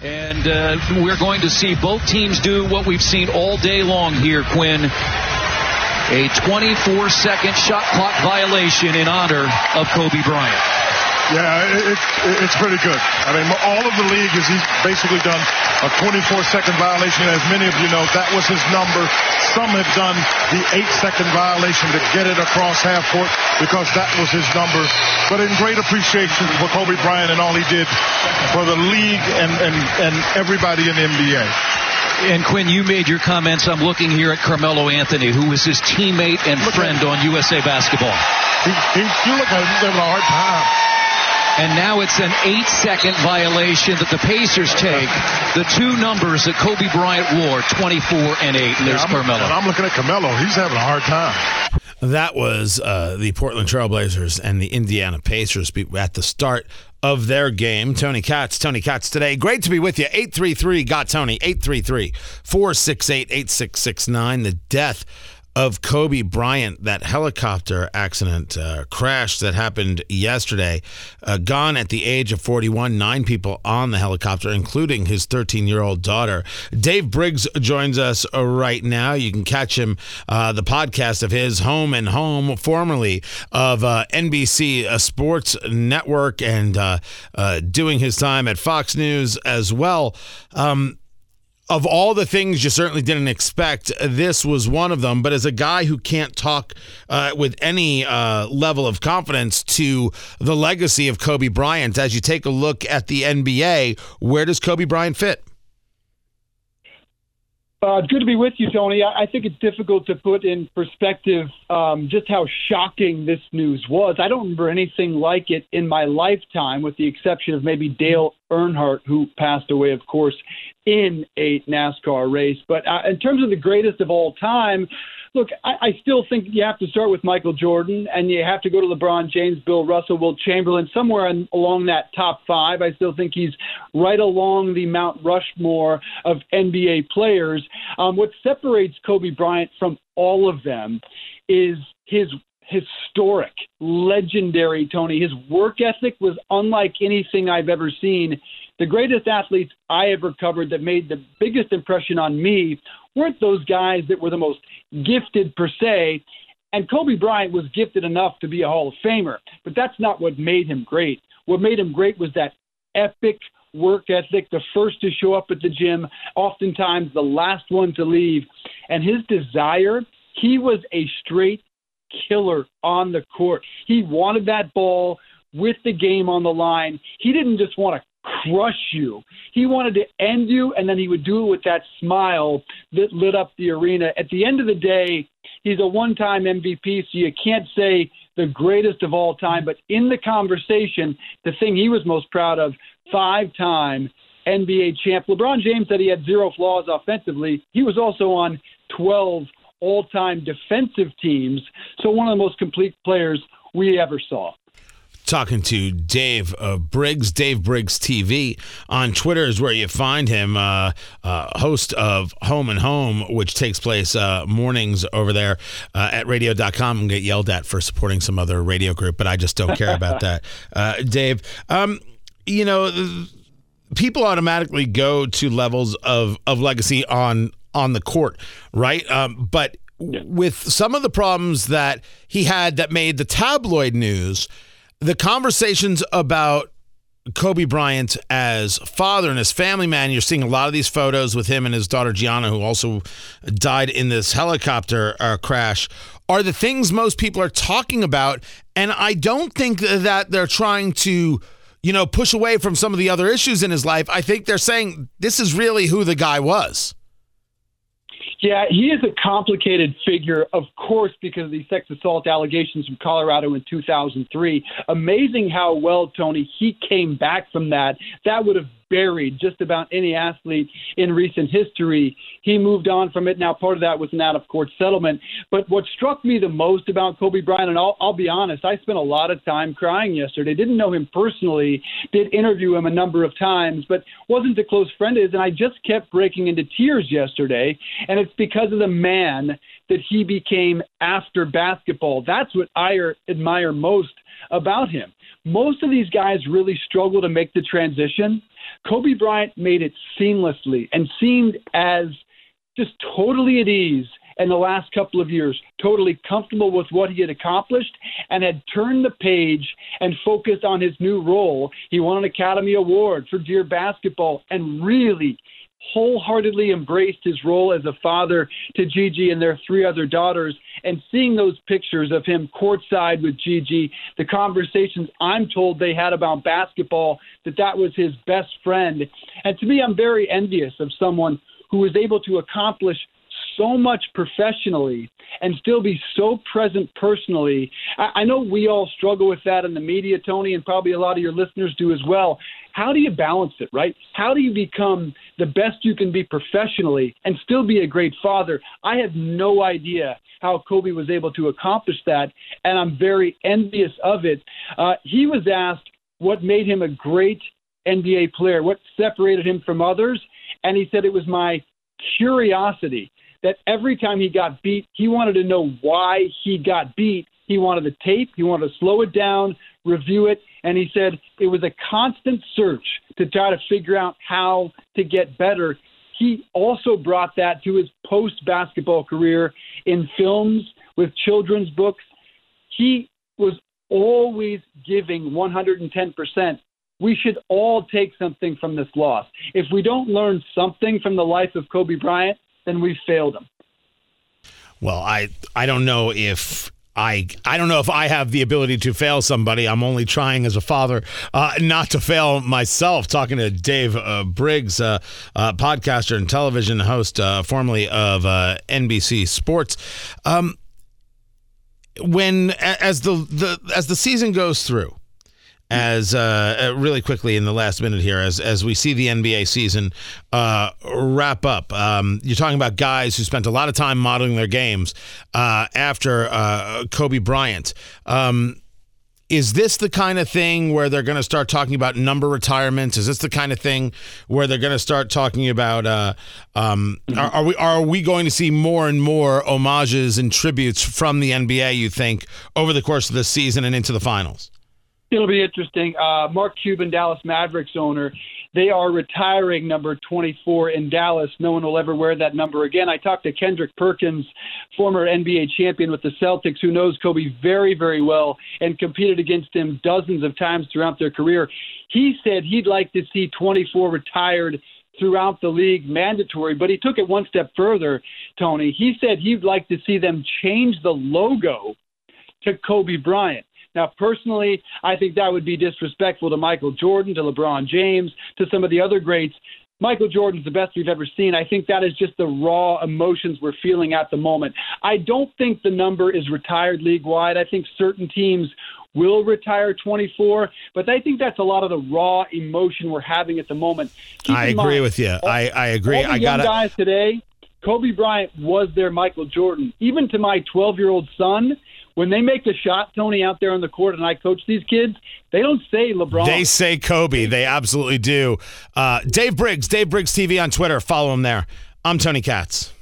And uh, we're going to see both teams do what we've seen all day long here, Quinn. A 24 second shot clock violation in honor of Kobe Bryant. Yeah, it, it, it's pretty good. I mean, all of the league is he's basically done a 24-second violation. As many of you know, that was his number. Some have done the eight-second violation to get it across half court because that was his number. But in great appreciation for Kobe Bryant and all he did for the league and, and, and everybody in the NBA. And Quinn, you made your comments. I'm looking here at Carmelo Anthony, who was his teammate and look friend on USA Basketball. He, he, you look at him, he's having a hard time. And now it's an eight second violation that the Pacers take. The two numbers that Kobe Bryant wore, 24 and 8. And there's yeah, I'm, Carmelo. And I'm looking at Carmelo. He's having a hard time. That was uh, the Portland Trailblazers and the Indiana Pacers at the start of their game. Tony Katz, Tony Katz today. Great to be with you. 833 got Tony, 833 468 8669. The death of Kobe Bryant, that helicopter accident uh, crash that happened yesterday. Uh, gone at the age of 41, nine people on the helicopter, including his 13 year old daughter. Dave Briggs joins us uh, right now. You can catch him, uh, the podcast of his, Home and Home, formerly of uh, NBC uh, Sports Network, and doing his time at Fox News as well. Um, of all the things you certainly didn't expect, this was one of them. But as a guy who can't talk uh, with any uh, level of confidence to the legacy of Kobe Bryant, as you take a look at the NBA, where does Kobe Bryant fit? Uh, good to be with you, Tony. I, I think it's difficult to put in perspective um, just how shocking this news was. I don't remember anything like it in my lifetime, with the exception of maybe Dale Earnhardt, who passed away, of course, in a NASCAR race. But uh, in terms of the greatest of all time, look, I, I still think you have to start with Michael Jordan, and you have to go to LeBron James, Bill Russell, Wilt Chamberlain, somewhere in, along that top five. I still think he's right along the Mount Rushmore of NBA players. Um, what separates Kobe Bryant from all of them is his historic, legendary Tony. His work ethic was unlike anything I've ever seen. The greatest athletes I ever covered that made the biggest impression on me weren't those guys that were the most gifted per se. And Kobe Bryant was gifted enough to be a Hall of Famer, but that's not what made him great. What made him great was that epic work ethic, the first to show up at the gym, oftentimes the last one to leave. And his desire, he was a straight killer on the court. He wanted that ball with the game on the line. He didn't just want to crush you. He wanted to end you, and then he would do it with that smile that lit up the arena. At the end of the day, he's a one time MVP, so you can't say the greatest of all time. But in the conversation, the thing he was most proud of five time NBA champ. LeBron James said he had zero flaws offensively. He was also on 12 all time defensive teams. So, one of the most complete players we ever saw talking to Dave uh, Briggs, Dave Briggs TV on Twitter is where you find him, uh, uh, host of Home and Home, which takes place uh, mornings over there uh, at radio.com and get yelled at for supporting some other radio group, but I just don't care about that. Uh, Dave, um, you know, people automatically go to levels of, of legacy on on the court, right? Um, but yeah. with some of the problems that he had that made the tabloid news, the conversations about Kobe Bryant as father and as family man. You're seeing a lot of these photos with him and his daughter Gianna, who also died in this helicopter uh, crash, are the things most people are talking about. And I don't think that they're trying to, you know, push away from some of the other issues in his life. I think they're saying this is really who the guy was. Yeah, he is a complicated figure, of course, because of the sex assault allegations from Colorado in 2003. Amazing how well, Tony, he came back from that. That would have buried just about any athlete in recent history. He moved on from it. Now, part of that was an out of court settlement. But what struck me the most about Kobe Bryant, and I'll, I'll be honest, I spent a lot of time crying yesterday. Didn't know him personally, did interview him a number of times, but wasn't a close friend of his. And I just kept breaking into tears yesterday. And it's because of the man that he became after basketball. That's what I er, admire most about him. Most of these guys really struggle to make the transition Kobe Bryant made it seamlessly and seemed as just totally at ease in the last couple of years, totally comfortable with what he had accomplished and had turned the page and focused on his new role. He won an Academy Award for Dear Basketball and really wholeheartedly embraced his role as a father to Gigi and their three other daughters. And seeing those pictures of him courtside with Gigi, the conversations I'm told they had about basketball, that that was his best friend. And to me, I'm very envious of someone who was able to accomplish so much professionally and still be so present personally. I, I know we all struggle with that in the media, Tony, and probably a lot of your listeners do as well. How do you balance it, right? How do you become the best you can be professionally and still be a great father? I have no idea how Kobe was able to accomplish that, and I'm very envious of it. Uh, he was asked what made him a great NBA player, what separated him from others, and he said it was my curiosity that every time he got beat, he wanted to know why he got beat. He wanted the tape, he wanted to slow it down, review it, and he said it was a constant search to try to figure out how to get better. He also brought that to his post basketball career in films with children's books. He was always giving 110%. We should all take something from this loss. If we don't learn something from the life of Kobe Bryant, then we've failed him. Well, I I don't know if I I don't know if I have the ability to fail somebody. I'm only trying as a father uh, not to fail myself. Talking to Dave uh, Briggs, uh, uh podcaster and television host, uh, formerly of uh, NBC Sports. Um, when as the, the as the season goes through, as uh, uh, really quickly in the last minute here as as we see the NBA season uh, wrap up. Um, you're talking about guys who spent a lot of time modeling their games uh, after uh, Kobe Bryant. Um, is this the kind of thing where they're going to start talking about number retirements? Is this the kind of thing where they're going to start talking about? Uh, um, mm-hmm. are, are, we are we going to see more and more homages and tributes from the NBA? You think over the course of the season and into the finals? It'll be interesting. Uh, Mark Cuban, Dallas Mavericks owner, they are retiring number 24 in Dallas. No one will ever wear that number again. I talked to Kendrick Perkins, former NBA champion with the Celtics, who knows Kobe very, very well and competed against him dozens of times throughout their career. He said he'd like to see 24 retired throughout the league mandatory, but he took it one step further, Tony. He said he'd like to see them change the logo to Kobe Bryant. Now, personally, I think that would be disrespectful to Michael Jordan, to LeBron James, to some of the other greats. Michael Jordan's the best we've ever seen. I think that is just the raw emotions we're feeling at the moment. I don't think the number is retired league wide. I think certain teams will retire 24, but I think that's a lot of the raw emotion we're having at the moment. Keep I agree mind, with you. All, I, I agree. I got guys today. Kobe Bryant was their Michael Jordan. Even to my 12 year old son, when they make a shot, Tony, out there on the court, and I coach these kids, they don't say LeBron. They say Kobe. They absolutely do. Uh, Dave Briggs, Dave Briggs TV on Twitter. Follow him there. I'm Tony Katz.